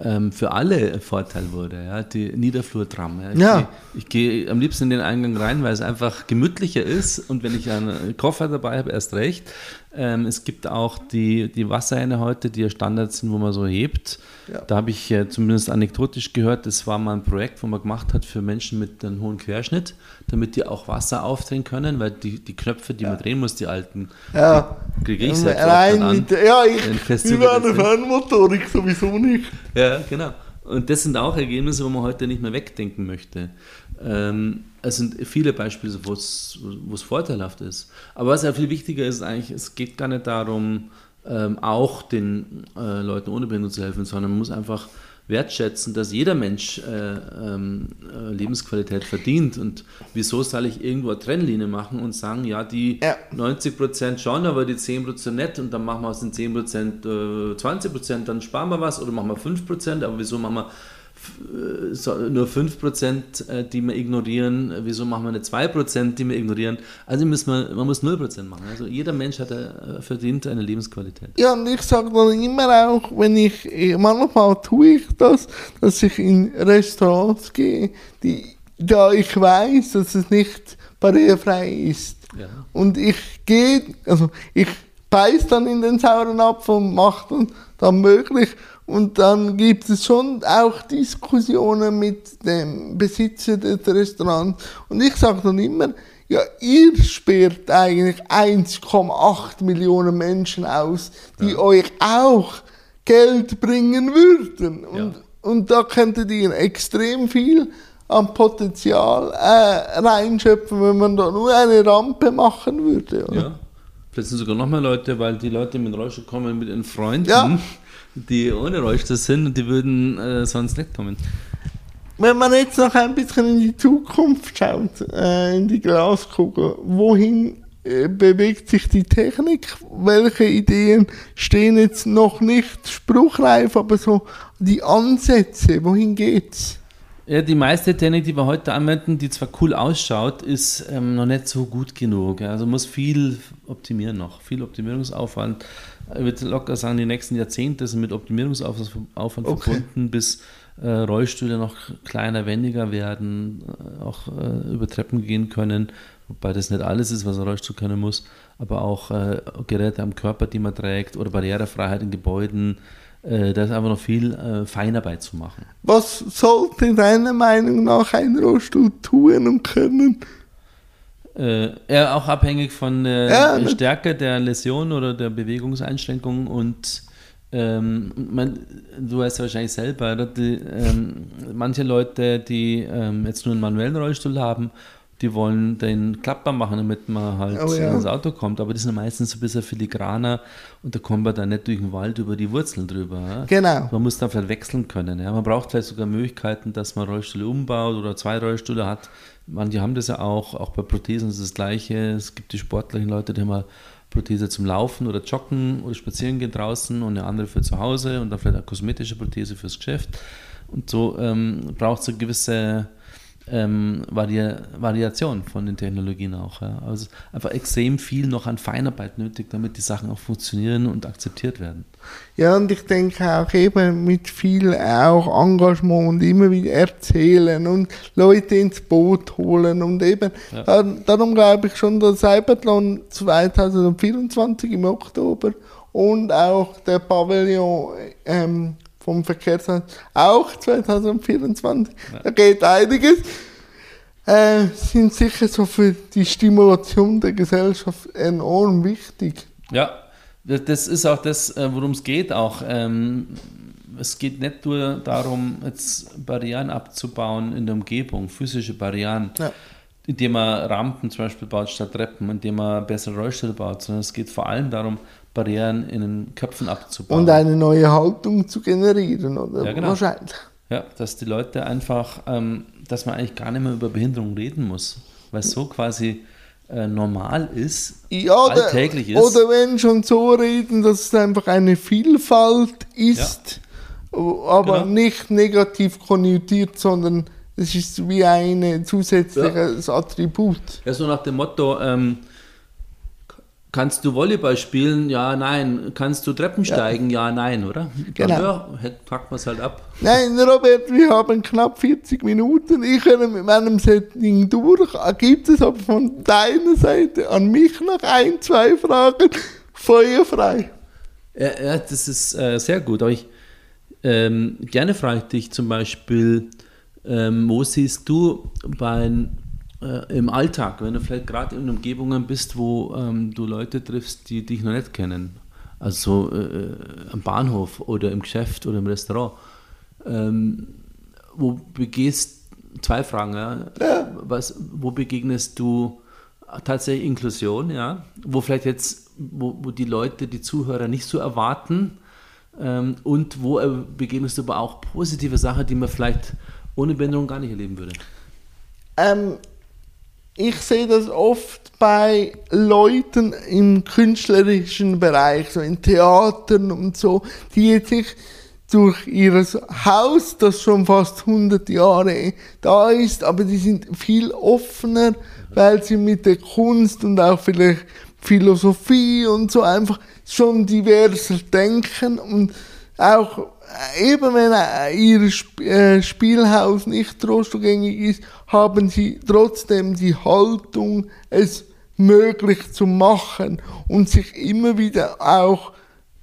ähm, für alle Vorteil wurde. Ja? Die Niederflurtram. Ja? Ich, ja. Ich gehe am liebsten in den Eingang rein, weil es einfach gemütlicher ist und wenn ich einen Koffer dabei habe, erst recht. Ähm, es gibt auch die, die Wasserhähne heute, die ja Standards sind, wo man so hebt. Ja. Da habe ich äh, zumindest anekdotisch gehört, das war mal ein Projekt, wo man gemacht hat für Menschen mit einem hohen Querschnitt, damit die auch Wasser aufdrehen können, weil die, die Knöpfe, die ja. man drehen muss, die alten, ja. kriege ich selbst Rein an. Mit, ja, ich, über eine Fernmotorik sowieso nicht. Ja, genau. Und das sind auch Ergebnisse, wo man heute nicht mehr wegdenken möchte. Ähm, es sind viele Beispiele, wo es vorteilhaft ist. Aber was ja viel wichtiger ist, eigentlich, es geht gar nicht darum, ähm, auch den äh, Leuten ohne Behinderung zu helfen, sondern man muss einfach wertschätzen, dass jeder Mensch äh, ähm, äh, Lebensqualität verdient. Und wieso soll ich irgendwo eine Trennlinie machen und sagen, ja, die ja. 90 Prozent schon, aber die 10 Prozent nicht und dann machen wir aus den 10 Prozent äh, 20 Prozent, dann sparen wir was oder machen wir 5 Prozent, aber wieso machen wir nur 5%, äh, die wir ignorieren, wieso machen wir nicht 2%, die wir ignorieren? Also müssen wir, man muss 0% machen. Also jeder Mensch hat, äh, verdient eine Lebensqualität. Ja, und ich sage dann immer auch, wenn ich, manchmal tue ich das, dass ich in Restaurants gehe, die, da ich weiß, dass es nicht barrierefrei ist. Ja. Und ich gehe, also ich beiß dann in den sauren Apfel und mache dann, dann möglich. Und dann gibt es schon auch Diskussionen mit dem Besitzer des Restaurants. Und ich sage dann immer, ja, ihr sperrt eigentlich 1,8 Millionen Menschen aus, die ja. euch auch Geld bringen würden. Und, ja. und da könntet ihr extrem viel an Potenzial äh, reinschöpfen, wenn man da nur eine Rampe machen würde. Oder? Ja. Vielleicht sind sogar noch mehr Leute, weil die Leute mit Rollstuhl kommen mit ihren Freunden. Ja die ohne Rollstuhl sind und die würden äh, sonst nicht kommen. Wenn man jetzt noch ein bisschen in die Zukunft schaut, äh, in die Glaskugel, wohin äh, bewegt sich die Technik? Welche Ideen stehen jetzt noch nicht spruchreif, aber so die Ansätze, wohin geht's? Ja, die meiste Technik, die wir heute anwenden, die zwar cool ausschaut, ist ähm, noch nicht so gut genug. Also muss viel optimieren noch, viel Optimierungsaufwand. Ich würde locker sagen, die nächsten Jahrzehnte sind mit Optimierungsaufwand okay. verbunden, bis äh, Rollstühle noch kleiner, wendiger werden, äh, auch äh, über Treppen gehen können, wobei das nicht alles ist, was ein Rollstuhl können muss, aber auch äh, Geräte am Körper, die man trägt oder Barrierefreiheit in Gebäuden. Äh, da ist einfach noch viel äh, Feinarbeit zu machen. Was sollte deiner Meinung nach ein Rollstuhl tun und können? Äh, ja, auch abhängig von der ja, ne? Stärke der Läsion oder der Bewegungseinschränkung und ähm, man, du weißt ja wahrscheinlich selber, die, ähm, manche Leute, die ähm, jetzt nur einen manuellen Rollstuhl haben, die wollen den klappbar machen, damit man halt oh, ja. ins Auto kommt. Aber die sind meistens ein bisschen filigraner und da kommt man dann nicht durch den Wald über die Wurzeln drüber. Ja? Genau. Man muss dann vielleicht wechseln können. Ja? Man braucht vielleicht sogar Möglichkeiten, dass man Rollstühle umbaut oder zwei Rollstühle hat, Manche haben das ja auch, auch bei Prothesen ist das Gleiche. Es gibt die sportlichen Leute, die haben eine Prothese zum Laufen oder Joggen oder Spazieren gehen draußen und eine andere für zu Hause und dann vielleicht eine kosmetische Prothese fürs Geschäft. Und so ähm, braucht es eine gewisse ähm, Vari Variation von den Technologien auch. Ja. Also einfach extrem viel noch an Feinarbeit nötig, damit die Sachen auch funktionieren und akzeptiert werden. Ja, und ich denke auch eben mit viel auch Engagement und immer wieder erzählen und Leute ins Boot holen und eben, ja. darum glaube ich schon, der Cybertron 2024 im Oktober und auch der Pavillon ähm, vom Verkehrsamt auch 2024. Ja. Da geht einiges. Äh, sind sicher so für die Stimulation der Gesellschaft enorm wichtig. Ja, das ist auch das, äh, worum es geht auch. Ähm, es geht nicht nur darum, jetzt Barrieren abzubauen in der Umgebung, physische Barrieren, ja. indem man Rampen zum Beispiel baut statt Treppen, indem man bessere Rollstelle baut, sondern es geht vor allem darum, Barrieren in den Köpfen abzubauen. Und eine neue Haltung zu generieren, oder? Ja, genau. Wahrscheinlich. Ja, dass die Leute einfach, ähm, dass man eigentlich gar nicht mehr über Behinderung reden muss, weil es so quasi äh, normal ist, ja, alltäglich ist. Oder wenn schon so reden, dass es einfach eine Vielfalt ist, ja. aber genau. nicht negativ konnotiert, sondern es ist wie ein zusätzliches ja. Attribut. Ja, so nach dem Motto, ähm, Kannst du Volleyball spielen? Ja, nein. Kannst du Treppen steigen? Ja, ja nein, oder? Genau. Ja, packt man es halt ab. Nein, Robert, wir haben knapp 40 Minuten. Ich höre mit meinem Setting durch. Gibt es aber von deiner Seite an mich noch ein, zwei Fragen? Feuerfrei. Ja, ja das ist äh, sehr gut. Aber ich ähm, gerne frage ich dich zum Beispiel, ähm, wo siehst du bei äh, im Alltag, wenn du vielleicht gerade in Umgebungen bist, wo ähm, du Leute triffst, die dich noch nicht kennen, also äh, am Bahnhof oder im Geschäft oder im Restaurant, ähm, wo begehst, zwei Fragen, ja, ja. Was, wo begegnest du tatsächlich Inklusion, ja, wo vielleicht jetzt, wo, wo die Leute, die Zuhörer nicht so erwarten ähm, und wo äh, begegnest du aber auch positive Sachen, die man vielleicht ohne Behinderung gar nicht erleben würde? Ähm, ich sehe das oft bei Leuten im künstlerischen Bereich, so in Theatern und so, die jetzt sich durch ihr Haus, das schon fast 100 Jahre da ist, aber die sind viel offener, weil sie mit der Kunst und auch vielleicht Philosophie und so einfach schon diverser denken und auch eben wenn ihr äh, Spielhaus nicht trostzugängig ist, haben sie trotzdem die Haltung, es möglich zu machen und sich immer wieder auch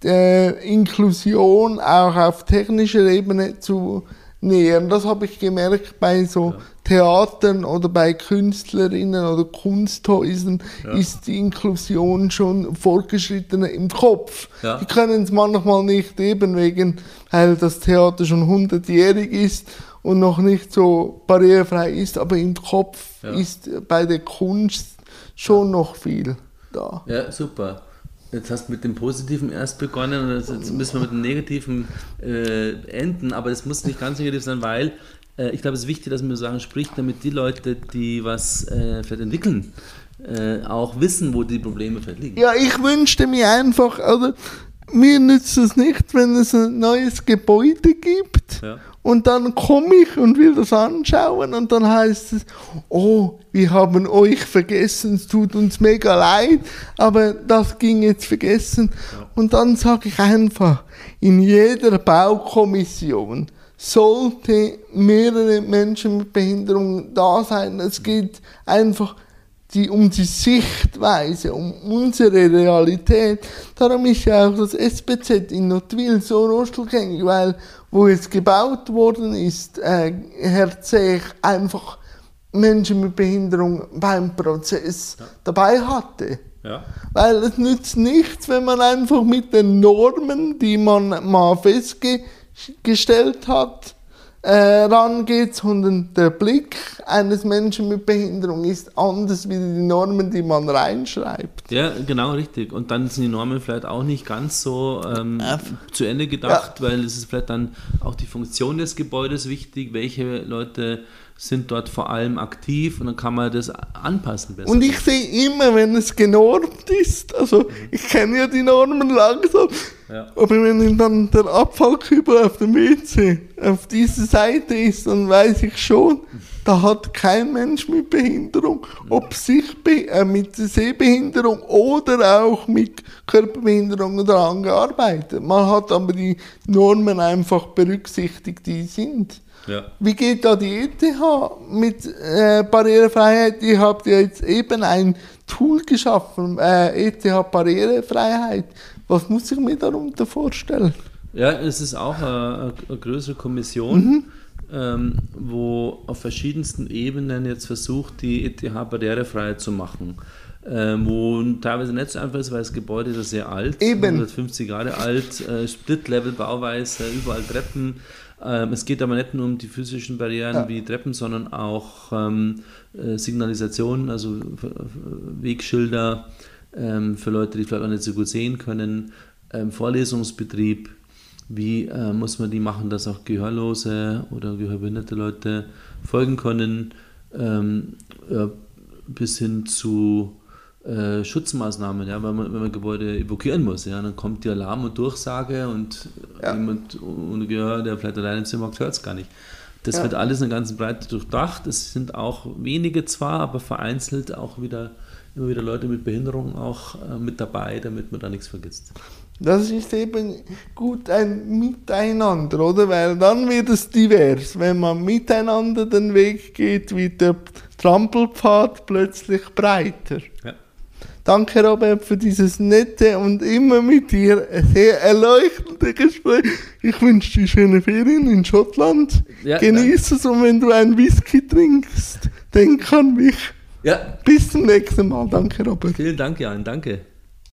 der Inklusion auch auf technischer Ebene zu nähern. Das habe ich gemerkt bei so ja. Theatern oder bei Künstlerinnen oder Kunsthäusern ja. ist die Inklusion schon fortgeschrittener im Kopf. Ja. Die können es manchmal nicht eben wegen, weil das Theater schon 100-jährig ist und noch nicht so barrierefrei ist, aber im Kopf ist bei der Kunst schon noch viel da. Ja, super. Jetzt hast du mit dem Positiven erst begonnen und jetzt müssen wir mit dem Negativen äh, enden, aber es muss nicht ganz negativ sein, weil äh, ich glaube, es ist wichtig, dass man sagen spricht, damit die Leute, die was äh, vielleicht entwickeln, äh, auch wissen, wo die Probleme vielleicht liegen. Ja, ich wünschte mir einfach, oder mir nützt es nicht, wenn es ein neues Gebäude gibt. Ja und dann komme ich und will das anschauen und dann heißt es, oh, wir haben euch vergessen, es tut uns mega leid, aber das ging jetzt vergessen. Und dann sage ich einfach, in jeder Baukommission sollte mehrere Menschen mit Behinderung da sein. Es geht einfach die, um die Sichtweise, um unsere Realität. Darum ist ja auch das SBZ in Notwil so rostelgängig, weil wo es gebaut worden ist, äh, Herr Zech einfach Menschen mit Behinderung beim Prozess ja. dabei hatte. Ja. Weil es nützt nichts, wenn man einfach mit den Normen, die man mal festgestellt hat, äh, rangeht, sondern der Blick eines Menschen mit Behinderung ist anders wie die Normen, die man reinschreibt. Ja, genau, richtig. Und dann sind die Normen vielleicht auch nicht ganz so ähm, äh, zu Ende gedacht, ja. weil es ist vielleicht dann auch die Funktion des Gebäudes wichtig, welche Leute sind dort vor allem aktiv und dann kann man das anpassen besser. Und ich sehe immer, wenn es genormt ist, also mhm. ich kenne ja die Normen langsam, ja. aber wenn dann der Abfallkübel auf dem WC auf dieser Seite ist, dann weiß ich schon, da hat kein Mensch mit Behinderung, ob sich äh, mit Sehbehinderung oder auch mit Körperbehinderung daran gearbeitet. Man hat aber die Normen einfach berücksichtigt, die sind. Ja. Wie geht da die ETH mit äh, Barrierefreiheit? Ihr habt ja jetzt eben ein Tool geschaffen, äh, ETH Barrierefreiheit. Was muss ich mir darunter vorstellen? Ja, es ist auch eine, eine größere Kommission, mhm. ähm, wo auf verschiedensten Ebenen jetzt versucht, die ETH barrierefrei zu machen. Ähm, wo teilweise nicht so einfach ist, weil das Gebäude ist sehr alt, Eben. 150 Jahre alt, äh, Split-Level-Bauweise, überall Treppen, ähm, es geht aber nicht nur um die physischen Barrieren ja. wie Treppen, sondern auch ähm, äh, Signalisation, also Wegschilder für Leute, die vielleicht auch nicht so gut sehen können, ähm, Vorlesungsbetrieb. Wie äh, muss man die machen, dass auch gehörlose oder gehörbehinderte Leute folgen können, ähm, ja, bis hin zu äh, Schutzmaßnahmen, ja, wenn man, wenn man Gebäude evakuieren muss, ja, dann kommt die Alarm und Durchsage und ja. jemand ohne Gehör, der vielleicht allein im Zimmer hockt, hört es gar nicht. Das ja. wird alles in der ganzen Breite durchdacht. Es sind auch wenige zwar, aber vereinzelt auch wieder immer wieder Leute mit Behinderung auch äh, mit dabei, damit man da nichts vergisst. Das ist eben gut ein Miteinander, oder? Weil dann wird es divers. Wenn man miteinander den Weg geht, wird der Trampelpfad plötzlich breiter. Ja. Danke, Robert, für dieses nette und immer mit dir sehr erleuchtende Gespräch. Ich wünsche dir schöne Ferien in Schottland. Ja, Genieß es und wenn du ein Whisky trinkst, denk an mich. Ja. Bis zum nächsten Mal. Danke, Robert. Vielen Dank, Jan. Danke.